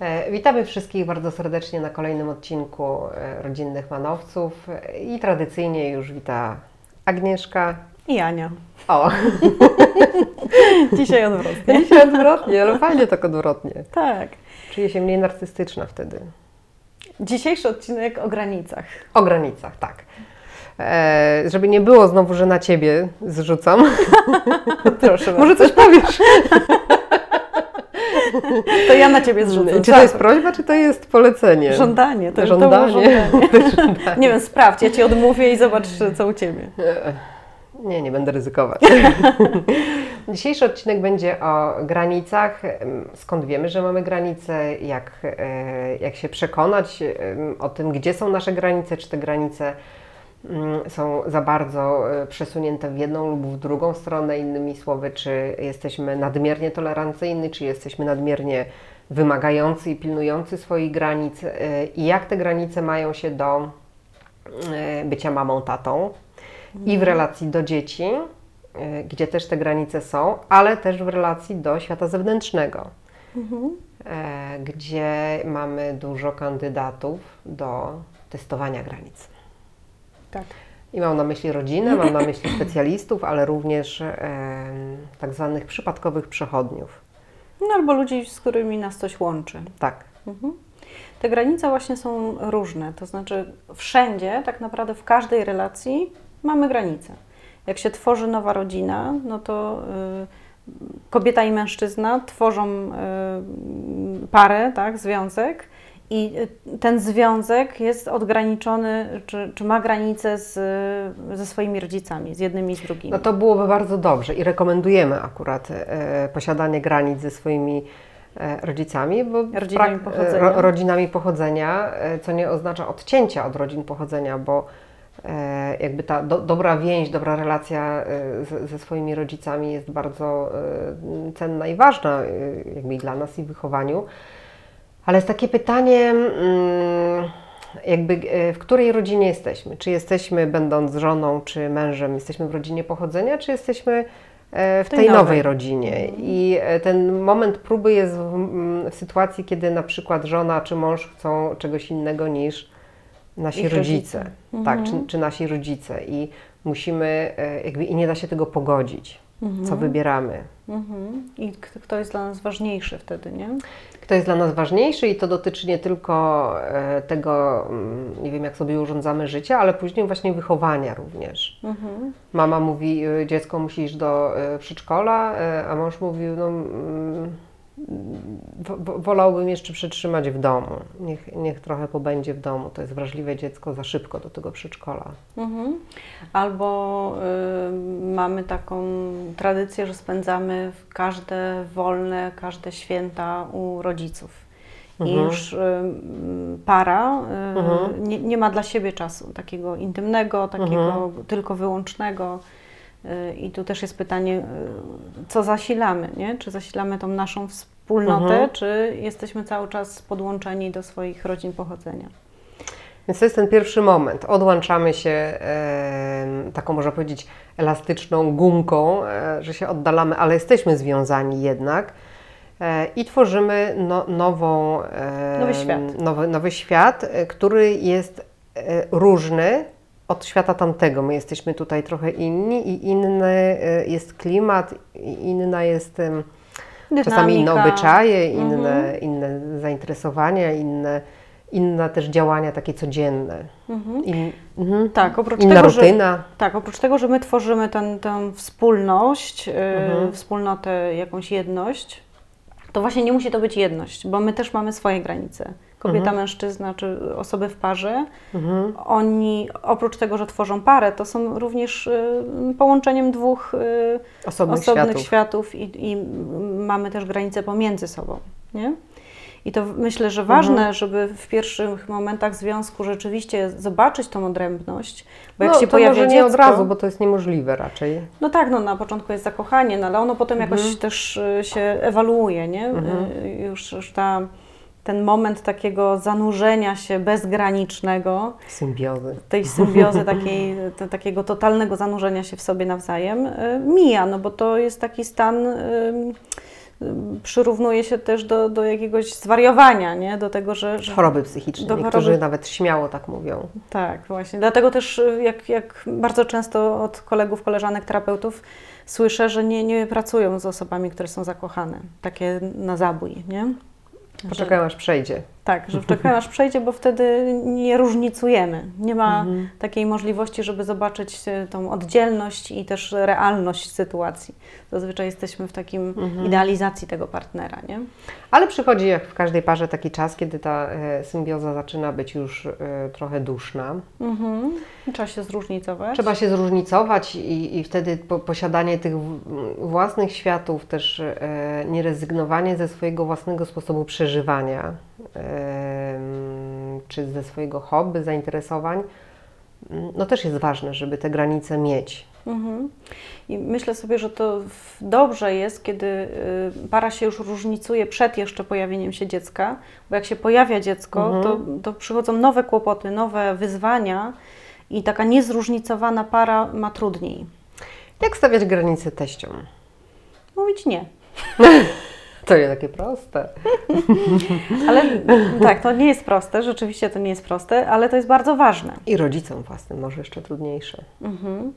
E, Witamy wszystkich bardzo serdecznie na kolejnym odcinku e, Rodzinnych Manowców i tradycyjnie już wita Agnieszka. I Ania. O, Dzisiaj odwrotnie. dzisiaj odwrotnie, ale fajnie tak odwrotnie. Tak. Czuję się mniej narcystyczna wtedy. Dzisiejszy odcinek o granicach. O granicach, tak. E, żeby nie było znowu, że na Ciebie zrzucam. Proszę Może coś powiesz? To ja na Ciebie zrzucę. Czy to jest prośba, czy to jest polecenie? Żądanie. To, Żądanie. To było żądanie. Nie wiem, sprawdź, ja Ci odmówię i zobacz, co u Ciebie. Nie, nie będę ryzykować. Dzisiejszy odcinek będzie o granicach. Skąd wiemy, że mamy granice, jak, e, jak się przekonać o tym, gdzie są nasze granice, czy te granice są za bardzo e, przesunięte w jedną lub w drugą stronę, innymi słowy, czy jesteśmy nadmiernie tolerancyjni, czy jesteśmy nadmiernie wymagający i pilnujący swoich granic e, i jak te granice mają się do e, bycia mamą, tatą i w relacji do dzieci, gdzie też te granice są, ale też w relacji do świata zewnętrznego, e, gdzie mamy dużo kandydatów do testowania granic. Tak. I mam na myśli rodzinę, mam na myśli specjalistów, ale również em, tak zwanych przypadkowych przechodniów. No albo ludzi, z którymi nas coś łączy. Tak. Mhm. Te granice właśnie są różne, to znaczy wszędzie, tak naprawdę w każdej relacji mamy granice. Jak się tworzy nowa rodzina, no to y, kobieta i mężczyzna tworzą y, parę, tak, związek i y, ten związek jest odgraniczony, czy, czy ma granice z, ze swoimi rodzicami, z jednymi i z drugimi. No to byłoby bardzo dobrze i rekomendujemy akurat e, posiadanie granic ze swoimi e, rodzicami, bo Rodzinami pochodzenia. ro, rodzinami pochodzenia, co nie oznacza odcięcia od rodzin pochodzenia, bo e, jakby ta do, dobra więź, dobra relacja z, ze swoimi rodzicami jest bardzo cenna i ważna jakby i dla nas i w wychowaniu. Ale jest takie pytanie, mm, jakby e, w której rodzinie jesteśmy? Czy jesteśmy, będąc żoną czy mężem, jesteśmy w rodzinie pochodzenia, czy jesteśmy e, w tej, tej nowej. nowej. rodzinie? I e, ten moment próby jest w, w sytuacji, kiedy na przykład żona czy mąż chcą czegoś innego niż nasi rodzice. rodzice. Tak, Mhm. czy, czy nasi rodzice. I musimy, jakby, i nie da się tego pogodzić. Co wybieramy? Mhm. I kto jest dla nas ważniejszy wtedy, nie? Kto jest dla nas ważniejszy i to dotyczy nie tylko e, tego, mm, nie wiem jak sobie urządzamy życie, ale później właśnie wychowania również. Mhm. Mama mówi, e, dziecko musi iść do e, przedszkola, a mąż mówił, no mm, wolałbym jeszcze przetrzymać w domu. Niech, niech trochę pobędzie w domu. To jest wrażliwe dziecko za szybko do tego przedszkola. Mhm. Albo y, mamy taką tradycję, że spędzamy każde wolne, każde święta u rodziców. I Mhm. już y, para y, Mhm. nie, nie ma dla siebie czasu takiego intymnego, takiego Mhm. tylko wyłącznego. Y, I tu też jest pytanie, y, co zasilamy, nie? Czy zasilamy tą naszą wspólnotę, Mhm. czy jesteśmy cały czas podłączeni do swoich rodzin pochodzenia? Więc to jest ten pierwszy moment. Odłączamy się em, taką, można powiedzieć, elastyczną gumką, e, że się oddalamy, ale jesteśmy związani jednak. E, I tworzymy no, nową, Nowy świat. Nowy, nowy świat, e, który jest e, różny od świata tamtego. My jesteśmy tutaj trochę inni i inny e, jest klimat, i inna jest em, czasami inne Dynamika. obyczaje, inne, Mhm. inne zainteresowania, inne, inne też działania takie codzienne. Mhm. In, mhm. Tak, oprócz Inna tego, że, rutyna. tak, oprócz tego, że my tworzymy ten, tę wspólność, yy, Mhm. wspólnotę, jakąś jedność, to właśnie nie musi to być jedność, bo my też mamy swoje granice. Kobieta, Mhm. mężczyzna czy osoby w parze, Mhm. oni oprócz tego, że tworzą parę, to są również yy, połączeniem dwóch yy, Osobnych, osobnych światów. światów, i, i mamy też granice pomiędzy sobą. Nie? I to myślę, że ważne, Mhm. żeby w pierwszych momentach związku rzeczywiście zobaczyć tą odrębność, bo jak no, się to pojawia może nie dziecko, od razu, bo to jest niemożliwe raczej. no tak, no na początku jest zakochanie, no ale ono potem jakoś Mhm. też y, się ewaluuje, nie? Mhm. Y, Już, już ta, ten moment takiego zanurzenia się bezgranicznego, Symbiozy. tej symbiozy, takiej, te, takiego totalnego zanurzenia się w sobie nawzajem y, mija, no bo to jest taki stan y, ym, przyrównuje się też do, do jakiegoś zwariowania, nie? Do tego, że... że Choroby psychiczne. Niektórzy choroby- nawet śmiało tak mówią. Tak, właśnie. Dlatego też y, jak, jak bardzo często od kolegów, koleżanek, terapeutów słyszę, że nie, nie pracują z osobami, które są zakochane. Takie na zabój, nie? Poczekają aż przejdzie. Tak, że czekają aż przejdzie, bo wtedy nie różnicujemy. Nie ma Mhm. takiej możliwości, żeby zobaczyć e, tą oddzielność i też realność sytuacji. Zazwyczaj jesteśmy w takim Mhm. idealizacji tego partnera, nie? Ale przychodzi jak w każdej parze taki czas, kiedy ta e, symbioza zaczyna być już e, trochę duszna. Mhm. Trzeba się zróżnicować. Trzeba się zróżnicować i, i wtedy po, posiadanie tych własnych światów, też e, nierezygnowanie ze swojego własnego sposobu przeżywania, czy ze swojego hobby, zainteresowań, no też jest ważne, żeby te granice mieć. Mhm. I myślę sobie, że to dobrze jest, kiedy y, para się już różnicuje przed jeszcze pojawieniem się dziecka, bo jak się pojawia dziecko, Mhm. to, to przychodzą nowe kłopoty, nowe wyzwania i taka niezróżnicowana para ma trudniej. Jak stawiać granice teściom? Mówić nie. To jest takie proste. Ale tak, to nie jest proste, rzeczywiście to nie jest proste, ale to jest bardzo ważne. I rodzicom własnym może jeszcze trudniejsze. Mhm.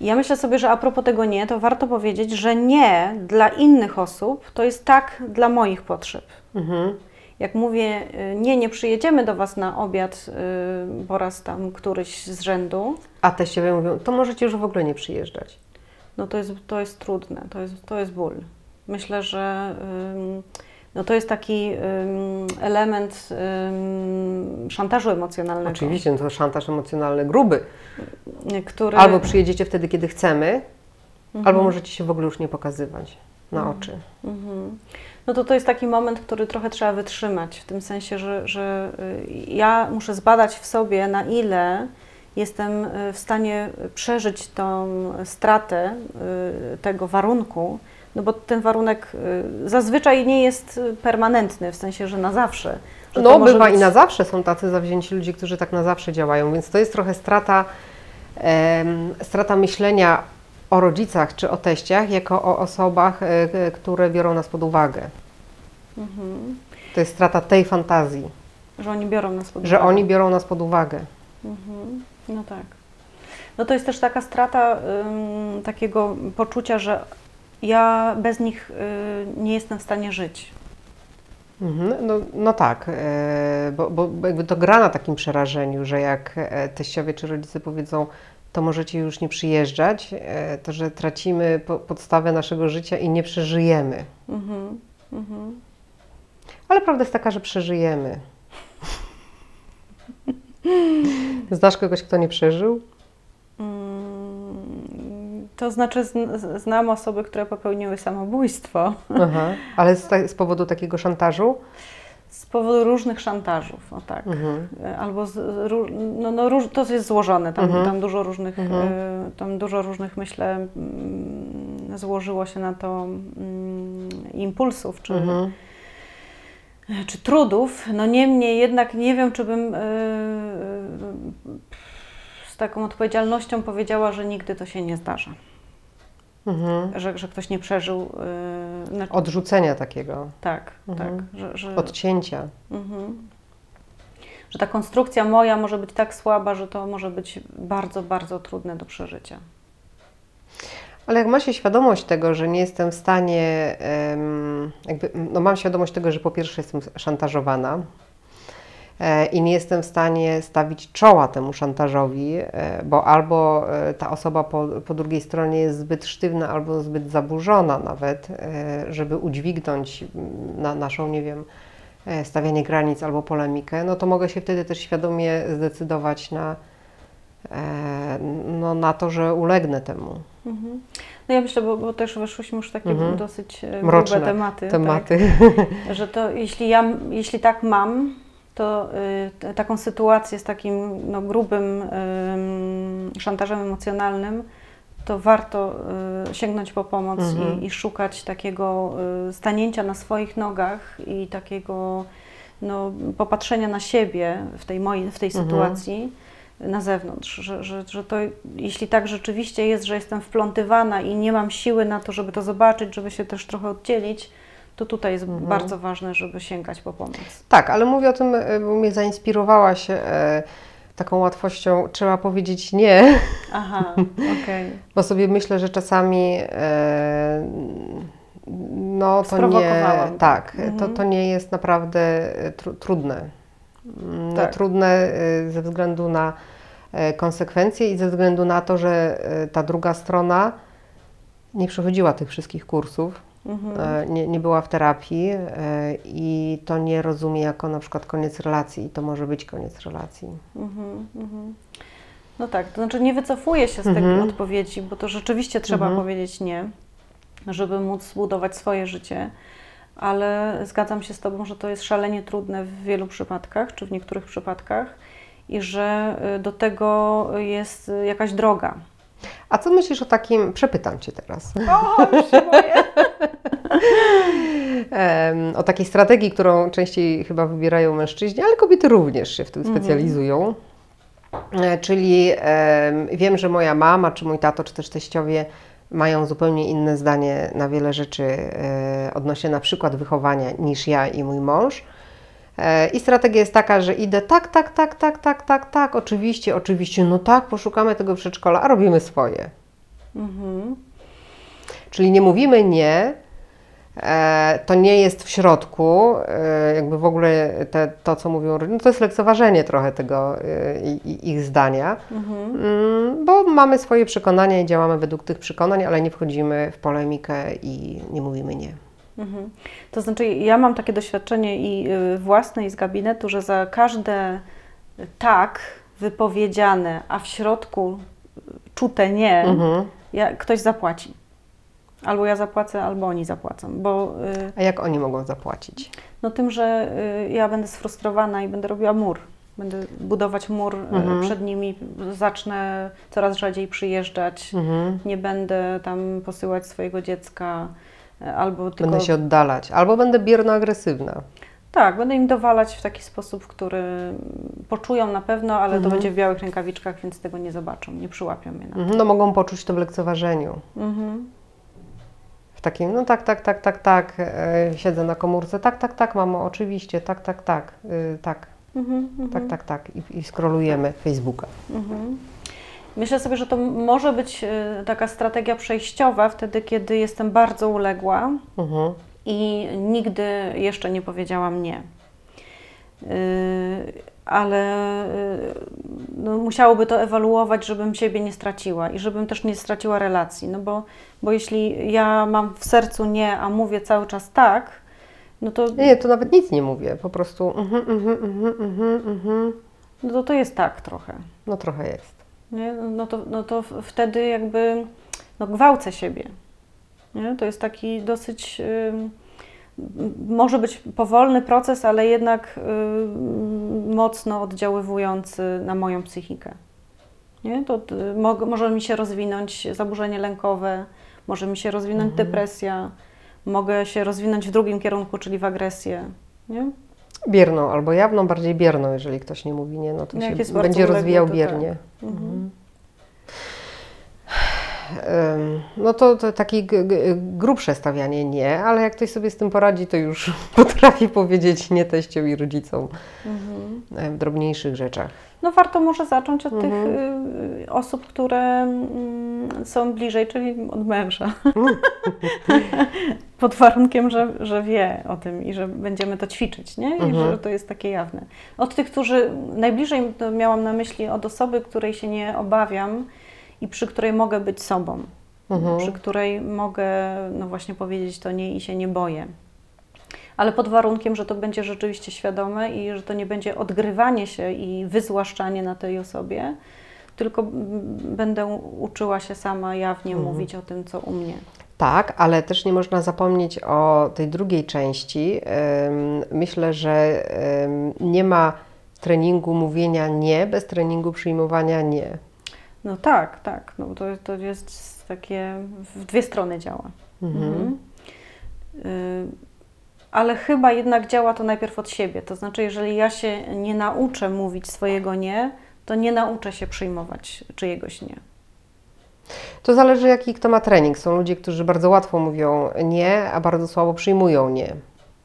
Ja myślę sobie, że a propos tego nie, to warto powiedzieć, że nie dla innych osób to jest tak dla moich potrzeb. Mhm. Jak mówię, y, nie, nie przyjedziemy do Was na obiad y, po raz tam któryś z rzędu, A teściowie mówią, to możecie już w ogóle nie przyjeżdżać. no to jest, to jest trudne, to jest, to jest ból. Myślę, że no to jest taki element szantażu emocjonalnego. Oczywiście, no to szantaż emocjonalny gruby. Który, Albo przyjedziecie wtedy, kiedy chcemy, Mhm. albo możecie się w ogóle już nie pokazywać na oczy. Mhm. No to to jest taki moment, który trochę trzeba wytrzymać, w tym sensie, że, że y, ja muszę zbadać w sobie, na ile jestem y, w stanie przeżyć tą stratę y, tego warunku, no bo ten warunek y, zazwyczaj nie jest permanentny, w sensie, że na zawsze. Że No, bywa być- i na zawsze są tacy zawzięci ludzie, którzy tak na zawsze działają, więc to jest trochę strata, strata myślenia o rodzicach czy o teściach, jako o osobach, e, e, które biorą nas pod uwagę. Mhm. To jest strata tej fantazji, Że oni biorą nas pod że uwagę. oni biorą nas pod uwagę. Mhm. No tak. No to jest też taka strata ym, takiego poczucia, że ja bez nich y, nie jestem w stanie żyć. Mhm, No, no tak, e, bo, bo jakby to gra na takim przerażeniu, że jak e, teściowie czy rodzice powiedzą, to możecie już nie przyjeżdżać, e, to że tracimy po, podstawę naszego życia i nie przeżyjemy. Mhm. Mhm. Ale prawda jest taka, że przeżyjemy. Znasz kogoś, kto nie przeżył? Mm, To znaczy, znam osoby, które popełniły samobójstwo Aha. Ale z, z powodu takiego szantażu? z powodu różnych szantażów, o tak. Mhm. Albo z, no, no, róż, to jest złożone, tam, Mhm. tam dużo różnych, Mhm. y, tam dużo różnych, myślę, mm, złożyło się na to mm, impulsów, czy, Mhm. Czy trudów. No niemniej jednak nie wiem, czy bym y, y, z taką odpowiedzialnością powiedziała, że nigdy to się nie zdarza. Mhm. Że, że ktoś nie przeżył. y, na- Odrzucenia takiego, tak, Mhm. tak. Że, że, odcięcia. mhm. że ta konstrukcja moja może być tak słaba, że to może być bardzo, bardzo trudne do przeżycia. Ale jak ma się świadomość tego, że nie jestem w stanie, jakby, no mam świadomość tego, że po pierwsze jestem szantażowana e, i nie jestem w stanie stawić czoła temu szantażowi, e, bo albo e, ta osoba po, po drugiej stronie jest zbyt sztywna, albo zbyt zaburzona nawet, żeby udźwignąć mm, na naszą, nie wiem, stawianie granic albo polemikę, no to mogę się wtedy też świadomie zdecydować na, no, na to, że ulegnę temu. Mhm. No ja myślę, bo, bo też weszłyśmy już w takie Mhm. dosyć e, Mroczne grube tematy. Tematy. Tak, że to jeśli, ja, jeśli tak mam, to y, taką sytuację z takim no, grubym ym, szantażem emocjonalnym, to warto y, sięgnąć po pomoc Mhm. i, i szukać takiego y, stanięcia na swoich nogach i takiego no, popatrzenia na siebie w tej, mojej, w tej Mhm. sytuacji na zewnątrz, że, że, że to jeśli tak rzeczywiście jest, że jestem wplątywana i nie mam siły na to, żeby to zobaczyć, żeby się też trochę oddzielić, to tutaj jest Mhm. bardzo ważne, żeby sięgać po pomoc. Tak, ale mówię o tym, e, bo mnie zainspirowałaś e, taką łatwością, trzeba powiedzieć nie, Aha, okej. bo sobie myślę, że czasami e, no to nie, tak, to, Mhm. to nie jest naprawdę e, tru, trudne. Mm, Tak. Trudne e, ze względu na konsekwencje i ze względu na to, że e, ta druga strona nie przechodziła tych wszystkich kursów. Mhm. E, nie, nie była w terapii e, i to nie rozumie jako na przykład koniec relacji i to może być koniec relacji. Mhm, mhm. No tak, to znaczy nie wycofuję się z tej Mhm. odpowiedzi, bo to rzeczywiście trzeba Mhm. powiedzieć nie, żeby móc budować swoje życie, ale zgadzam się z Tobą, że to jest szalenie trudne w wielu przypadkach, czy w niektórych przypadkach i że y, do tego jest y, jakaś droga. A co myślisz o takim, przepytam Cię teraz, O, już się boję. em, o takiej strategii, którą częściej chyba wybierają mężczyźni, ale kobiety również się w tym Mhm. specjalizują. E, Czyli em, wiem, że moja mama, czy mój tato, czy też teściowie mają zupełnie inne zdanie na wiele rzeczy e, odnośnie na przykład wychowania niż ja i mój mąż. E, I strategia jest taka, że idę tak, tak, tak, tak, tak, tak, tak, oczywiście, oczywiście, no tak, poszukamy tego przedszkola, a robimy swoje. Mhm. Czyli nie mówimy nie, e, to nie jest w środku, e, jakby w ogóle te, to, co mówią rodzice, no to jest lekceważenie trochę tego i, ich zdania, Mhm. mm, bo mamy swoje przekonania i działamy według tych przekonań, ale nie wchodzimy w polemikę i nie mówimy nie. Mhm. To znaczy, ja mam takie doświadczenie i y, własne, i z gabinetu, że za każde tak wypowiedziane, a w środku y, czute nie, Mhm. ja, ktoś zapłaci. Albo ja zapłacę, albo oni zapłacą, bo y, A jak oni mogą zapłacić? no tym, że y, ja będę sfrustrowana i będę robiła mur. Będę budować mur y, Mhm. przed nimi, zacznę coraz rzadziej przyjeżdżać, Mhm. nie będę tam posyłać swojego dziecka, y, albo tylko... Będę się oddalać, albo będę bierno-agresywna. Tak, będę im dowalać w taki sposób, który poczują na pewno, ale to Mhm. będzie w białych rękawiczkach, więc tego nie zobaczą, nie przyłapią mnie na to. Mhm. No mogą poczuć to w lekceważeniu. Mhm. W takim, no tak, tak, tak, tak, tak, e, siedzę na komórce, tak, tak, tak, mamo, oczywiście, tak, tak, tak, y, tak, Mhm. Tak, tak, tak i, i scrollujemy Facebooka. Mhm. Myślę sobie, że to może być y, taka strategia przejściowa wtedy, kiedy jestem bardzo uległa Mhm. i nigdy jeszcze nie powiedziałam nie. Y, ale y, no, musiałoby to ewaluować, żebym siebie nie straciła i żebym też nie straciła relacji. No bo, bo jeśli ja mam w sercu nie, a mówię cały czas tak, no to, Nie, to nawet nic nie mówię, po prostu mhm, mhm, mhm, mhm, mhm. no to, to jest tak trochę. no trochę jest. Nie? No, to, no to wtedy jakby no, gwałcę siebie. Nie? To jest taki dosyć, m- może być powolny proces, ale jednak ym, mocno oddziaływujący na moją psychikę. Nie? To y, mo- może mi się rozwinąć zaburzenie lękowe, może mi się rozwinąć Mhm. depresja, mogę się rozwinąć w drugim kierunku, czyli w agresję. Nie? Bierną albo jawną, bardziej bierną, jeżeli ktoś nie mówi nie, no to No, się będzie rozwijał to biernie. Mhm. No to, to takie grubsze stawianie nie, ale jak ktoś sobie z tym poradzi, to już potrafi powiedzieć nie teściom i rodzicom Mhm. w drobniejszych rzeczach. No warto może zacząć od Mhm. tych y, osób, które mm, są bliżej, czyli od męża. Pod warunkiem, że, że wie o tym i że będziemy to ćwiczyć, nie? I Mhm. że to jest takie jawne. Od tych, którzy najbliżej to miałam na myśli od osoby, której się nie obawiam i przy której mogę być sobą. Mhm. Przy której mogę no właśnie powiedzieć to nie i się nie boję. Ale pod warunkiem, że to będzie rzeczywiście świadome i że to nie będzie odgrywanie się i wyzłaszczanie na tej osobie, tylko będę uczyła się sama jawnie Mhm. mówić o tym, co u mnie. Tak, ale też nie można zapomnieć o tej drugiej części. Myślę, że nie ma treningu mówienia nie bez treningu przyjmowania nie. No tak, tak. No to, to jest takie, w dwie strony działa. Mhm. Y, Ale chyba jednak działa to najpierw od siebie. To znaczy, jeżeli ja się nie nauczę mówić swojego nie, to nie nauczę się przyjmować czyjegoś nie. To zależy, jaki kto ma trening. Są ludzie, którzy bardzo łatwo mówią nie, a bardzo słabo przyjmują nie.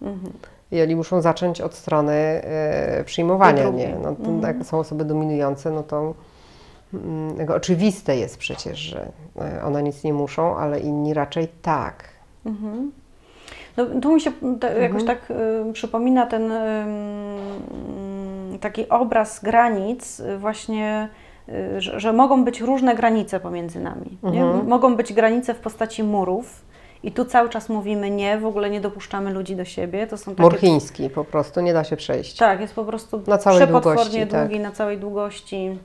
Mhm. I oni muszą zacząć od strony e, przyjmowania nie. No, Mhm. Jak są osoby dominujące, no to oczywiste jest przecież, że e, one nic nie muszą, ale inni raczej tak. Mhm. No, tu mi się Mhm. jakoś tak y, przypomina ten y, taki obraz granic, y, właśnie, y, że, że mogą być różne granice pomiędzy nami. Mhm. Mogą być granice w postaci murów. I tu cały czas mówimy nie, w ogóle nie dopuszczamy ludzi do siebie. To są takie Mur chiński po prostu, nie da się przejść. Tak, jest po prostu Na całej przepotwornie długości, tak. długi, na całej długości.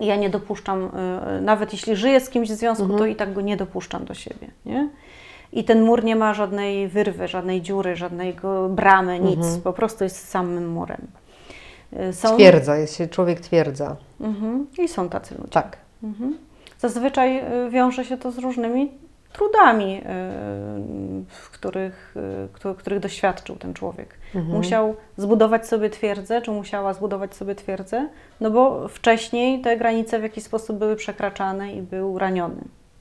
I ja nie dopuszczam, y, nawet jeśli żyję z kimś w związku, Mhm. to i tak go nie dopuszczam do siebie. Nie? I ten mur nie ma żadnej wyrwy, żadnej dziury, żadnego bramy, nic. Mhm. Po prostu jest samym murem. Y, Są, Twierdza, jest się człowiek twierdza. Mhm. I są tacy ludzie. Tak. Mhm. Zazwyczaj y, wiąże się to z różnymi trudami, y, w których, y, któ- których doświadczył ten człowiek. Mhm. Musiał zbudować sobie twierdzę, czy musiała zbudować sobie twierdzę, no bo wcześniej te granice w jakiś sposób były przekraczane i był raniony.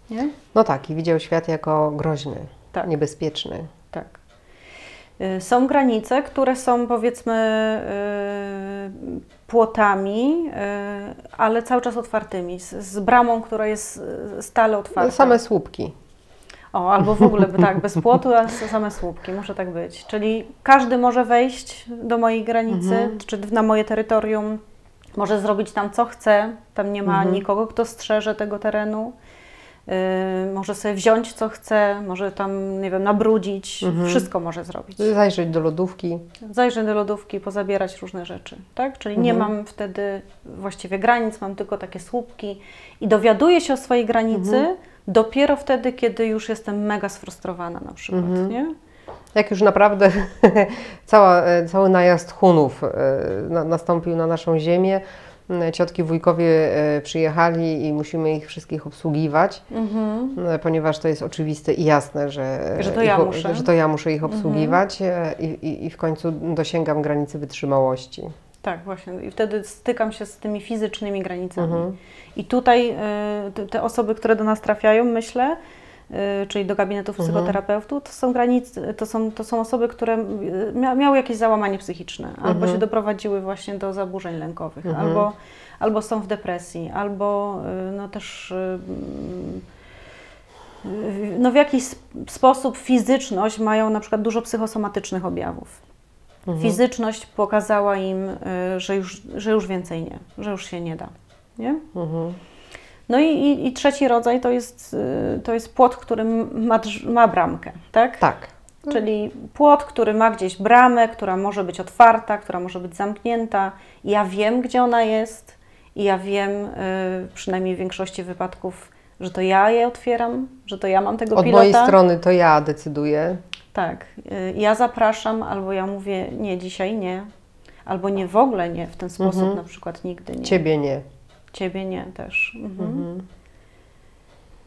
Nie? No tak, i widział świat jako groźny, Tak. niebezpieczny. Tak. Y, Są granice, które są powiedzmy płotami, ale cały czas otwartymi, z, bramą, która jest stale otwarta. No, Same słupki. O, albo w ogóle by tak, bez płotu, a same słupki, może tak być. Czyli każdy może wejść do mojej granicy, Mhm. czy na moje terytorium, może zrobić tam co chce, tam nie ma Mhm. nikogo, kto strzeże tego terenu. Yy, może sobie wziąć co chce, może tam, nie wiem, nabrudzić, Mhm. wszystko może zrobić. Zajrzeć do lodówki. Zajrzeć do lodówki, pozabierać różne rzeczy, tak? Czyli nie Mhm. mam wtedy właściwie granic, mam tylko takie słupki i dowiaduję się o swojej granicy Mhm. Dopiero wtedy, kiedy już jestem mega sfrustrowana na przykład, Mhm. nie? Jak już naprawdę cała, e, cały najazd Hunów e, na, nastąpił na naszą ziemię, ciotki, wujkowie e, przyjechali i musimy ich wszystkich obsługiwać, Mhm. ponieważ to jest oczywiste i jasne, że, Że to ich, ja muszę. że to ja muszę ich obsługiwać e, i, i, i w końcu dosięgam granicy wytrzymałości. Tak, właśnie. I wtedy stykam się z tymi fizycznymi granicami. Mhm. I tutaj y, te, osoby, które do nas trafiają, myślę, y, czyli do gabinetów Mhm. psychoterapeutów, to są granice, to są, to są osoby, które y, mia, miały jakieś załamanie psychiczne, albo Mhm. się doprowadziły właśnie do zaburzeń lękowych, Mhm. albo, albo są w depresji, albo y, no też y, y, no w jakiś sp- sposób fizyczność mają na przykład dużo psychosomatycznych objawów. Mhm. Fizyczność pokazała im, y, że już, że już więcej nie, że już się nie da. Nie? Mhm. No i, i, i trzeci rodzaj to jest, y, to jest płot, który ma, ma bramkę, tak? Tak. Czyli płot, który ma gdzieś bramę, która może być otwarta, która może być zamknięta. Ja wiem, gdzie ona jest i ja wiem, y, przynajmniej w większości wypadków, że to ja je otwieram, że to ja mam tego Od pilota. mojej strony to ja decyduję. Tak, y, ja zapraszam, albo ja mówię nie, dzisiaj nie, albo nie w ogóle nie, w ten sposób Mhm. na przykład nigdy nie. Ciebie nie. Ciebie nie też. Mhm. Mhm.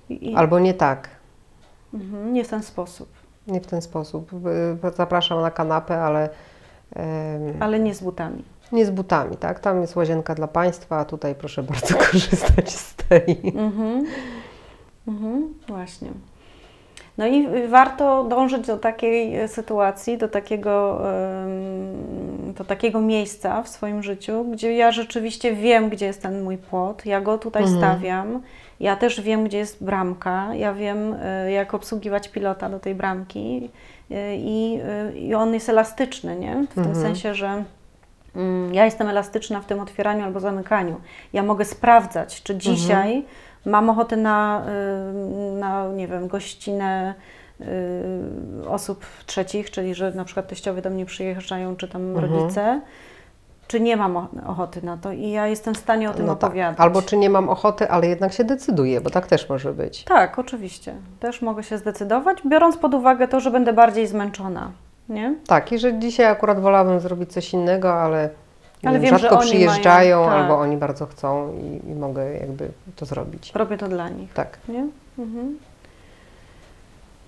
I, Albo nie tak. mhm, nie w ten sposób, Nie w ten sposób. Zapraszam na kanapę, ale ale nie z butami. nie z butami, tak? Tam jest łazienka dla Państwa, a tutaj proszę bardzo korzystać z tej. Mhm. Mhm, właśnie. No i warto dążyć do takiej e, sytuacji, do takiego, do takiego miejsca w swoim życiu, gdzie ja rzeczywiście wiem, gdzie jest ten mój płot, ja go tutaj Mhm. stawiam, ja też wiem, gdzie jest bramka, ja wiem, e, jak obsługiwać pilota do tej bramki e, i, i on jest elastyczny, nie? W tym Mhm. sensie, że mm, ja jestem elastyczna w tym otwieraniu albo zamykaniu. Ja mogę sprawdzać, czy dzisiaj mam ochotę na, y, na, nie wiem, gościnę y, osób trzecich, czyli że na przykład teściowie do mnie przyjeżdżają, czy tam Mhm. rodzice, czy nie mam ochoty na to i ja jestem w stanie o tym No tak. opowiadać. Albo czy nie mam ochoty, ale jednak się decyduję, bo tak też może być. Tak, oczywiście. Też mogę się zdecydować, biorąc pod uwagę to, że będę bardziej zmęczona, nie? Tak, i że dzisiaj akurat wolałabym zrobić coś innego, ale, Ale wiem, rzadko oni przyjeżdżają mają- tak. albo oni bardzo chcą i, i mogę jakby to zrobić. Robię to dla nich, Tak. nie? Mhm.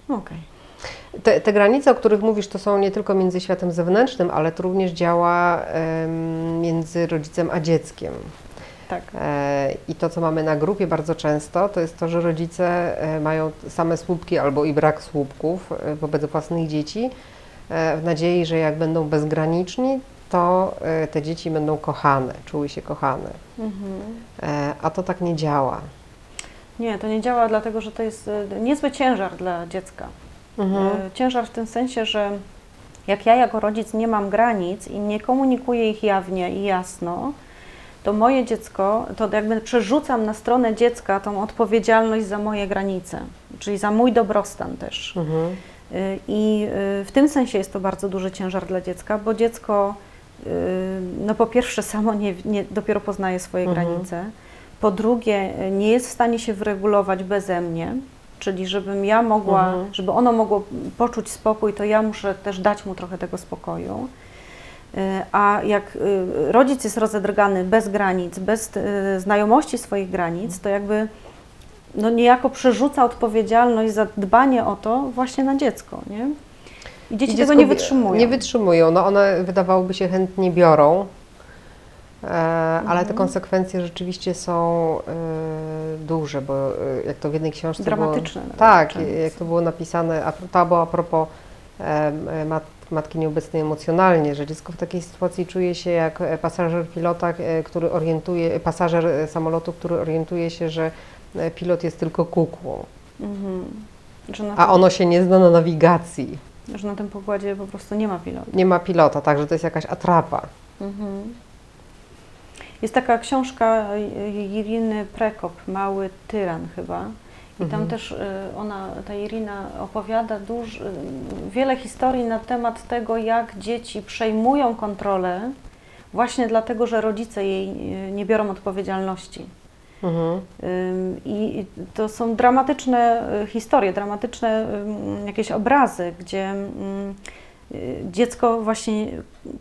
Okej. Te, te granice, o których mówisz, to są nie tylko między światem zewnętrznym, ale to również działa em, między rodzicem a dzieckiem. Tak. E, I to, co mamy na grupie bardzo często, to jest to, że rodzice e, mają same słupki albo i brak słupków e, wobec własnych dzieci, w nadziei, że jak będą bezgraniczni, to e, te dzieci będą kochane, czuły się kochane. Mhm. A to tak nie działa. Nie, to nie działa, dlatego że to jest e, niezły ciężar dla dziecka. Mhm. Ciężar w tym sensie, że jak ja jako rodzic nie mam granic i nie komunikuję ich jawnie i jasno, to moje dziecko, to jakby przerzucam na stronę dziecka tą odpowiedzialność za moje granice, czyli za mój dobrostan też. Mhm. I w tym sensie jest to bardzo duży ciężar dla dziecka, bo dziecko, no po pierwsze, samo nie, nie, dopiero poznaje swoje Mhm. granice, po drugie, y, nie jest w stanie się wyregulować beze mnie, czyli żebym ja mogła, Mhm. żeby ono mogło poczuć spokój, to ja muszę też dać mu trochę tego spokoju. Y, A jak y, rodzic jest rozedrgany bez granic, bez y, znajomości swoich granic, to jakby no niejako przerzuca odpowiedzialność za dbanie o to właśnie na dziecko, nie? I dzieci I tego nie wytrzymują. Nie wytrzymują. No one wydawałoby się chętnie biorą, e, ale Mhm. te konsekwencje rzeczywiście są e, duże, bo e, jak to w jednej książce Dramatyczne Było, tak, często. jak to było napisane, a to było a propos e, mat, matki nieobecnej emocjonalnie, że dziecko w takiej sytuacji czuje się jak e, pasażer pilota, e, który orientuje, pasażer samolotu, który orientuje się, że pilot jest tylko kukłą, Mhm. A ono się nie zna na nawigacji. Że na tym pokładzie po prostu nie ma pilota. Nie ma pilota, także to jest jakaś atrapa. Mhm. Jest taka książka y, Iriny Prekop, Mały tyran chyba. I tam Mhm. też y, ona, ta Irina opowiada duż, y, wiele historii na temat tego, jak dzieci przejmują kontrolę właśnie dlatego, że rodzice jej y, nie biorą odpowiedzialności. Mhm. I to są dramatyczne y, historie, dramatyczne jakieś obrazy, gdzie y, dziecko właśnie,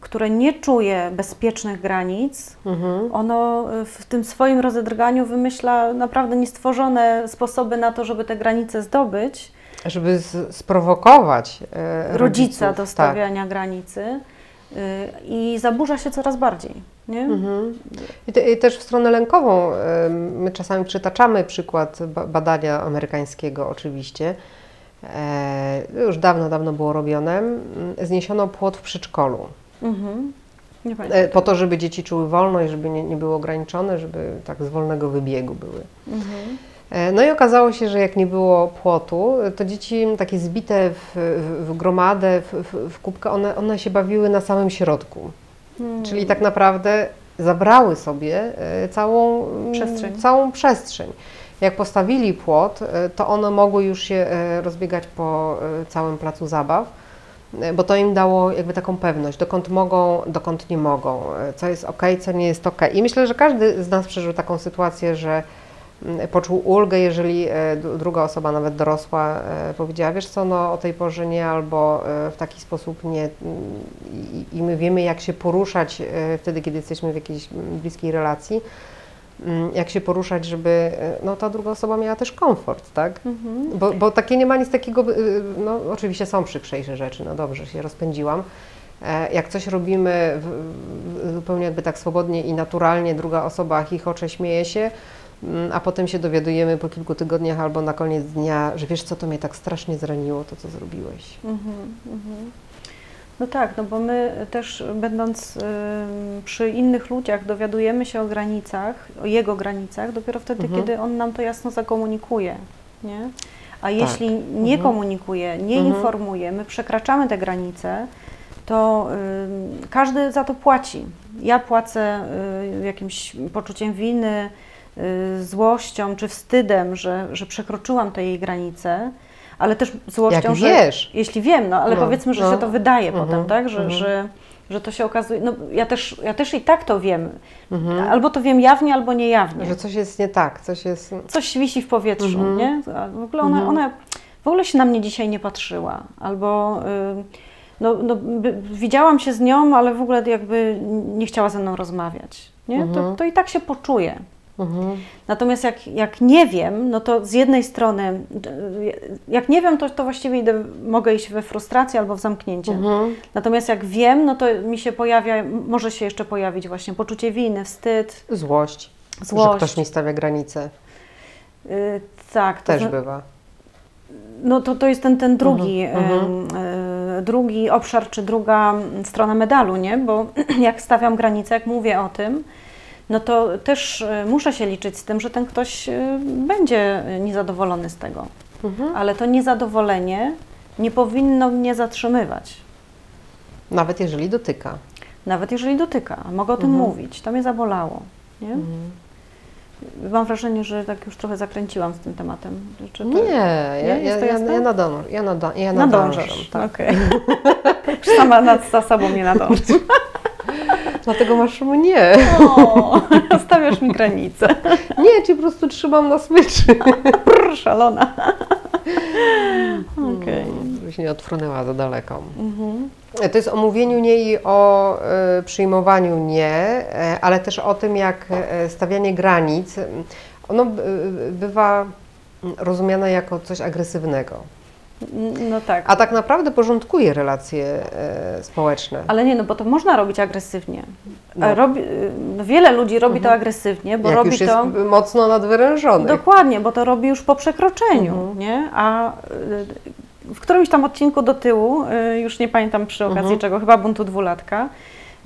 które nie czuje bezpiecznych granic, Mhm. ono y, w tym swoim rozedrganiu wymyśla naprawdę niestworzone sposoby na to, żeby te granice zdobyć, Żeby sprowokować rodzica rodziców, do stawiania granicy y, i zaburza się coraz bardziej. Nie? Mhm. I, te, I też w stronę lękową. My czasami przytaczamy przykład ba- badania amerykańskiego oczywiście. E, już dawno, dawno było robione. Zniesiono płot w przedszkolu. Mhm. E, po to, żeby dzieci czuły wolność, żeby nie, nie były ograniczone, żeby tak z wolnego wybiegu były. Mhm. E, No i okazało się, że jak nie było płotu, to dzieci takie zbite w, w, w gromadę, w, w, w kubkę, one, one się bawiły na samym środku. Mhm. Czyli tak naprawdę zabrały sobie e, całą Przestrzeń. Całą przestrzeń. Jak postawili płot, e, to one mogły już się e, rozbiegać po całym placu zabaw, bo to im dało jakby taką pewność, dokąd mogą, dokąd nie mogą, co jest ok, co nie jest ok. I myślę, że każdy z nas przeżył taką sytuację, że mm, poczuł ulgę, jeżeli e, druga osoba, nawet dorosła, e, powiedziała, wiesz co, no o tej porze nie, albo e, w taki sposób nie. mm, I, i my wiemy, jak się poruszać wtedy, kiedy jesteśmy w jakiejś mm, bliskiej relacji, mm, jak się poruszać, żeby no, ta druga osoba miała też komfort, tak? Mhm. Bo, bo takie nie ma nic takiego, y, no oczywiście są przykrzejsze rzeczy, no dobrze, się rozpędziłam. Jak coś robimy zupełnie jakby tak swobodnie i naturalnie, druga osoba chichocze, śmieje się, mm, a potem się dowiadujemy po kilku tygodniach albo na koniec dnia, że wiesz co, to mnie tak strasznie zraniło, to co zrobiłeś. Mhm, mhm. No tak, no bo my też będąc przy innych ludziach dowiadujemy się o granicach, o jego granicach dopiero wtedy, Mhm. kiedy on nam to jasno zakomunikuje, nie? A jeśli nie Mhm. komunikuje, nie Mhm. informuje, my przekraczamy te granice, to ym, każdy za to płaci. Ja płacę y, jakimś poczuciem winy, y, złością czy wstydem, że, że przekroczyłam te jej granice, ale też złością, Jak że wiesz, jeśli wiem, no ale No, powiedzmy, że no. się to wydaje Mhm, potem, tak? Że, mhm. że, że to się okazuje. No ja też, ja też i tak to wiem. mhm. Albo to wiem jawnie, albo niejawnie. że coś jest nie tak, coś jest... Coś wisi w powietrzu, Mhm. nie? A w ogóle ona, Mhm. ona w ogóle się na mnie dzisiaj nie patrzyła. Albo y, no, no, by, widziałam się z nią, ale w ogóle jakby nie chciała ze mną rozmawiać. Nie? To, Mhm. to i tak się poczuje. Mhm. Natomiast jak, jak nie wiem, no to z jednej strony, jak nie wiem, to, to właściwie idę, mogę iść we frustrację albo w zamknięcie. Mhm. Natomiast jak wiem, no to mi się pojawia, może się jeszcze pojawić właśnie poczucie winy, wstyd, Złość. Że złość. ktoś mi stawia granice. Y, tak, to Też zna- bywa. No to, to jest ten, ten drugi, Mhm, e, drugi obszar, czy druga strona medalu, nie? Bo jak stawiam granice, jak mówię o tym, no to też e, muszę się liczyć z tym, że ten ktoś e, będzie niezadowolony z tego. Mhm. Ale to niezadowolenie nie powinno mnie zatrzymywać. Nawet jeżeli dotyka. Nawet jeżeli dotyka. Mogę o tym Mhm. mówić. To mnie zabolało. Nie? Mam wrażenie, że tak już trochę zakręciłam z tym tematem. Czy to... Nie, ja, ja, Jest to ja, ja, nadążam, ja, nada, ja nadążam. Nadążasz. Tak. Już Sama nad za sobą nie nadążasz. Dlatego masz mnie. O, stawiasz mi granicę. Nie, ci po prostu trzymam na smyczy. Prr, szalona. Okej. Żebyś nie odfrunęła za daleko. Mhm. To jest o mówieniu nie i o e, przyjmowaniu nie, e, ale też o tym, jak e, stawianie granic, ono bywa mm, rozumiane jako coś agresywnego. No tak. A tak naprawdę porządkuje relacje e, społeczne. Ale nie, no bo to można robić agresywnie. No. A Robi, y, wiele ludzi robi to agresywnie, bo jak robi już jest to... mocno nadwyrężony. Dokładnie, bo to robi już po przekroczeniu, Mhm. nie? A w którymś tam odcinku do tyłu, już nie pamiętam przy okazji Mhm. czego, chyba buntu dwulatka,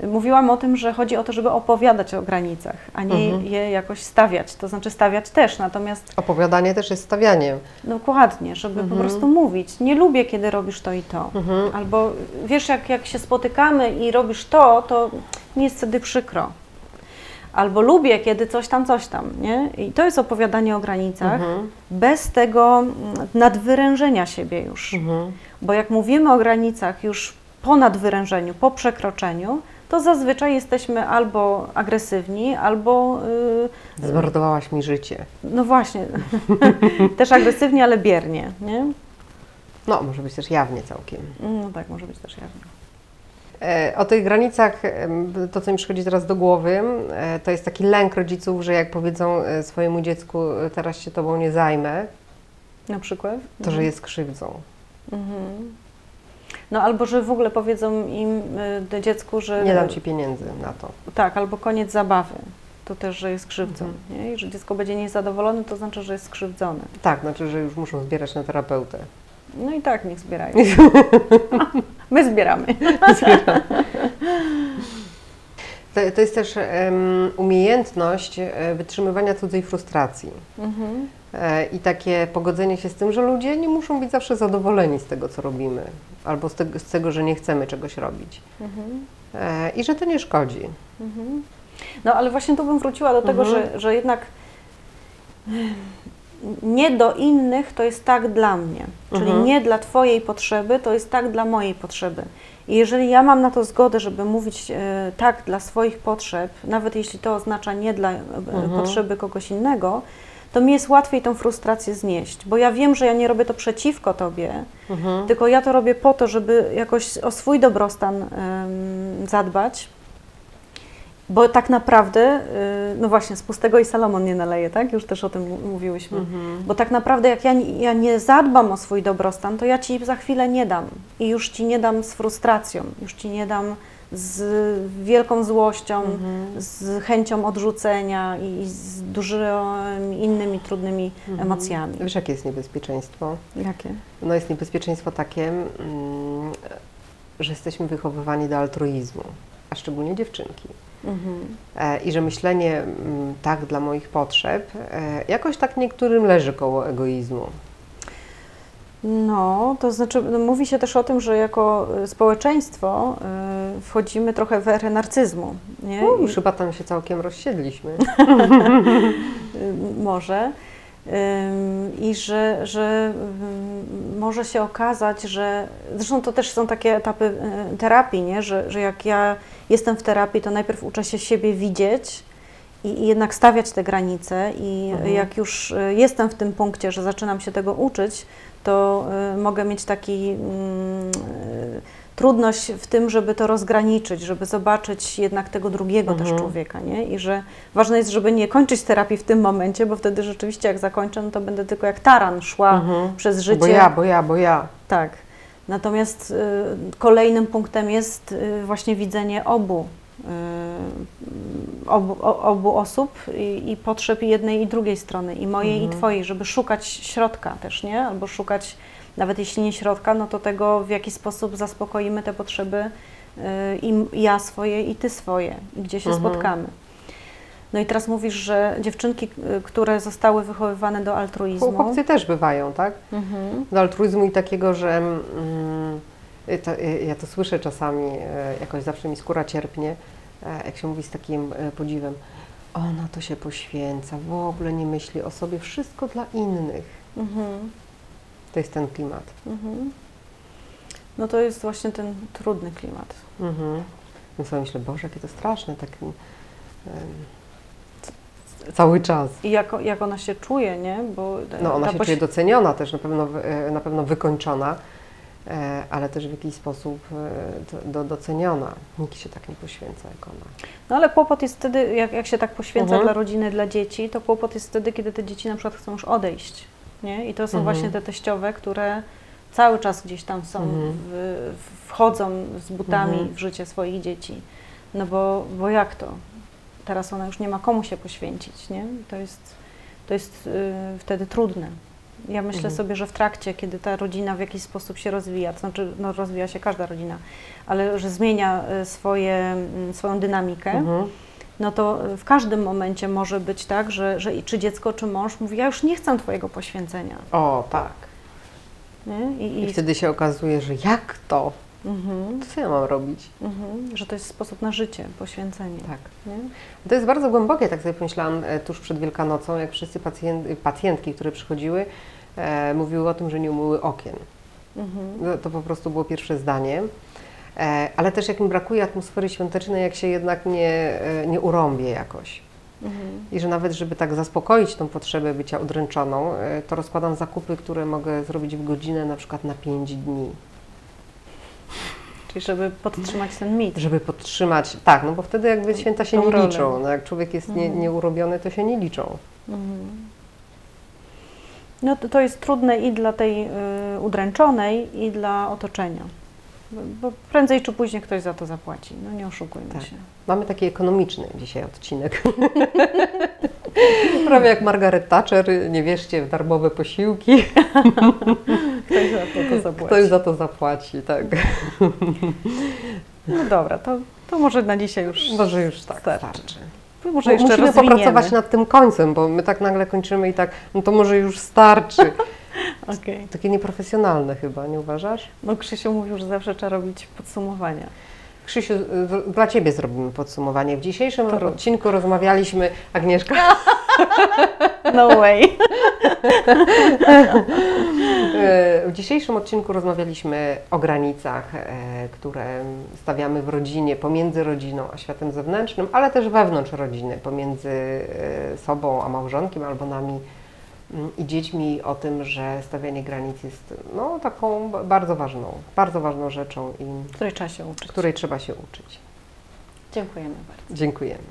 mówiłam o tym, że chodzi o to, żeby opowiadać o granicach, a nie Mhm. je jakoś stawiać. To znaczy stawiać też, natomiast Opowiadanie też jest stawianiem. dokładnie, żeby Mhm. po prostu mówić. Nie lubię, kiedy robisz to i to. Mhm. Albo wiesz, jak, jak się spotykamy i robisz to, to mi jest wtedy przykro. Albo lubię, kiedy coś tam, coś tam, nie? I to jest opowiadanie o granicach, Mhm. bez tego mm, nadwyrężenia siebie już. Mhm. Bo jak mówimy o granicach już po nadwyrężeniu, po przekroczeniu, to zazwyczaj jesteśmy albo agresywni, albo yy, Zmordowałaś mi życie. no właśnie, też agresywni, ale biernie, nie? No, może być też jawnie całkiem. No tak, może być też jawnie. E, O tych granicach, to co mi przychodzi teraz do głowy, e, to jest taki lęk rodziców, że jak powiedzą e, swojemu dziecku, teraz się tobą nie zajmę, Na przykład? to że jest krzywdzą. Mhm. No albo, że w ogóle powiedzą im y, dziecku, że... Nie dam ci pieniędzy na to. Tak, albo koniec zabawy. To też, że jest krzywdzą. Mhm. Nie? I że dziecko będzie niezadowolone, to znaczy, że jest skrzywdzone. Tak, znaczy, że już muszą zbierać na terapeutę. No i tak, niech zbierają. My zbieramy. To, to jest też em, umiejętność e, wytrzymywania cudzej frustracji. Mhm. E, I takie pogodzenie się z tym, że ludzie nie muszą być zawsze zadowoleni z tego, co robimy, albo z tego, z tego że nie chcemy czegoś robić. Mhm. E, I że to nie szkodzi. Mhm. No ale właśnie tu bym wróciła do tego, Mhm. że, że jednak nie do innych to jest tak dla mnie. Czyli Mhm. nie dla Twojej potrzeby, to jest tak dla mojej potrzeby. I jeżeli ja mam na to zgodę, żeby mówić e, tak dla swoich potrzeb, nawet jeśli to oznacza nie dla e, Mhm. potrzeby kogoś innego, to mi jest łatwiej tą frustrację znieść, bo ja wiem, że ja nie robię to przeciwko Tobie, Mhm. tylko ja to robię po to, żeby jakoś o swój dobrostan zadbać. Bo tak naprawdę, y, no właśnie, z pustego i Salomon nie naleje, tak? Już też o tym mówiłyśmy. Mhm. Bo tak naprawdę, jak ja, nie- ja nie zadbam o swój dobrostan, to ja ci za chwilę nie dam. I już ci nie dam z frustracją, już ci nie dam z wielką złością, Mhm. z chęcią odrzucenia i z dużymi innymi trudnymi Mhm. emocjami. Wiesz, jakie jest niebezpieczeństwo? Jakie? No jest niebezpieczeństwo takie, mm, że jesteśmy wychowywani do altruizmu, a szczególnie dziewczynki. Mhm. E, I że myślenie mm, tak dla moich potrzeb e, jakoś tak niektórym leży koło egoizmu. No, to znaczy, no, mówi się też o tym, że jako y, społeczeństwo y, wchodzimy trochę w erę narcyzmu, nie? No, I, już chyba tam się całkiem rozsiedliśmy. może. I że, że może się okazać, że zresztą to też są takie etapy y, terapii, nie? Że, że jak ja jestem w terapii, to najpierw uczę się siebie widzieć i, jednak stawiać te granice, i Mhm. jak już y, jestem w tym punkcie, że zaczynam się tego uczyć, to y, mogę mieć taki mm, trudność w tym, żeby to rozgraniczyć, żeby zobaczyć jednak tego drugiego też Mhm. człowieka, nie? I że ważne jest, żeby nie kończyć terapii w tym momencie, bo wtedy rzeczywiście jak zakończę, no to będę tylko jak taran szła Mhm. przez życie. Bo ja, bo ja, bo ja. Tak. Natomiast y, kolejnym punktem jest y, właśnie widzenie obu y, obu, o- obu osób i, i potrzeb jednej i drugiej strony, i mojej Mhm. i twojej, żeby szukać środka też, nie? Albo szukać, nawet jeśli nie środka, no to tego, w jaki sposób zaspokoimy te potrzeby y, i ja swoje i ty swoje, i gdzie się Mhm. spotkamy. No i teraz mówisz, że dziewczynki, y, które zostały wychowywane do altruizmu. Chłopcy też bywają, tak? Mhm. Do altruizmu i takiego, że mm, y, to, ja to słyszę czasami, jakoś zawsze mi skóra cierpnie, e, jak się mówi z takim e, podziwem. Ona to się poświęca, w ogóle nie myśli o sobie, wszystko dla innych. Mhm. To jest ten klimat. Mhm. No to jest właśnie ten trudny klimat. Mhm. Ja sobie myślę, Boże, jakie to straszne, tak c- cały czas. I jak, jak ona się czuje, nie? Bo No, ona się poś- czuje doceniona też, na pewno, e, na pewno wykończona, e, ale też w jakiś sposób e, do, doceniona. Nikt się tak nie poświęca jak ona. No ale kłopot jest wtedy, jak, jak się tak poświęca Mhm. dla rodziny, dla dzieci, to kłopot jest wtedy, kiedy te dzieci na przykład chcą już odejść, nie? I to są Mhm. właśnie te teściowe, które cały czas gdzieś tam są, Mhm. w, wchodzą z butami Mhm. w życie swoich dzieci. No bo, bo jak to? Teraz ona już nie ma komu się poświęcić, nie? To jest, to jest y, wtedy trudne. Ja myślę Mhm. sobie, że w trakcie, kiedy ta rodzina w jakiś sposób się rozwija, to znaczy no, rozwija się każda rodzina, ale że zmienia y, swoje, mm, swoją dynamikę, Mhm. No to y, w każdym momencie może być tak, że, że i czy dziecko, czy mąż mówi, ja już nie chcę Twojego poświęcenia. O, tak. I, I i, wtedy się okazuje, że jak to? mhm, To co ja mam robić? mhm, że to jest sposób na życie, poświęcenie. Tak. Nie? To jest bardzo głębokie, tak sobie pomyślałam e, tuż przed Wielkanocą, jak wszyscy pacjent, pacjentki, które przychodziły, e, mówiły o tym, że nie umyły okien. Mhm. No, to po prostu było pierwsze zdanie. E, ale też jak mi brakuje atmosfery świątecznej, jak się jednak nie, e, nie urąbię jakoś. Mhm. I że nawet, żeby tak zaspokoić tą potrzebę bycia udręczoną, e, to rozkładam zakupy, które mogę zrobić w godzinę, na przykład na 5 dni. Czyli żeby podtrzymać ten mit. Żeby podtrzymać, tak, no bo wtedy jakby święta się nie rolę. liczą. No jak człowiek jest nie, Mhm. nieurobiony, to się nie liczą. Mhm. No to, to jest trudne i dla tej y, udręczonej, i dla otoczenia. Bo, prędzej czy później ktoś za to zapłaci. No nie oszukujmy Tak. się. Mamy taki ekonomiczny dzisiaj odcinek. Prawie jak Margaret Thatcher, nie wierzcie w darmowe posiłki, Ktoś za to, to zapłaci. ktoś za to zapłaci, tak. No dobra, to, to może na dzisiaj już. Może już tak Starczy. starczy. Może jeszcze Musimy rozwiniemy. popracować nad tym końcem, bo my tak nagle kończymy i tak, no to może już starczy. Okej. Takie nieprofesjonalne chyba, nie uważasz? No Krzysiu mówił, że zawsze trzeba robić podsumowania. Krzysiu, z- dla Ciebie zrobimy podsumowanie. W dzisiejszym To rób. odcinku rozmawialiśmy, Agnieszka, No way. E, W dzisiejszym odcinku rozmawialiśmy o granicach, e, które stawiamy w rodzinie, pomiędzy rodziną a światem zewnętrznym, ale też wewnątrz rodziny, pomiędzy e, sobą a małżonkiem albo nami i dziećmi, o tym, że stawianie granic jest no, taką ba- bardzo ważną, bardzo ważną rzeczą, i Której trzeba się uczyć. której trzeba się uczyć. Dziękujemy bardzo. Dziękujemy.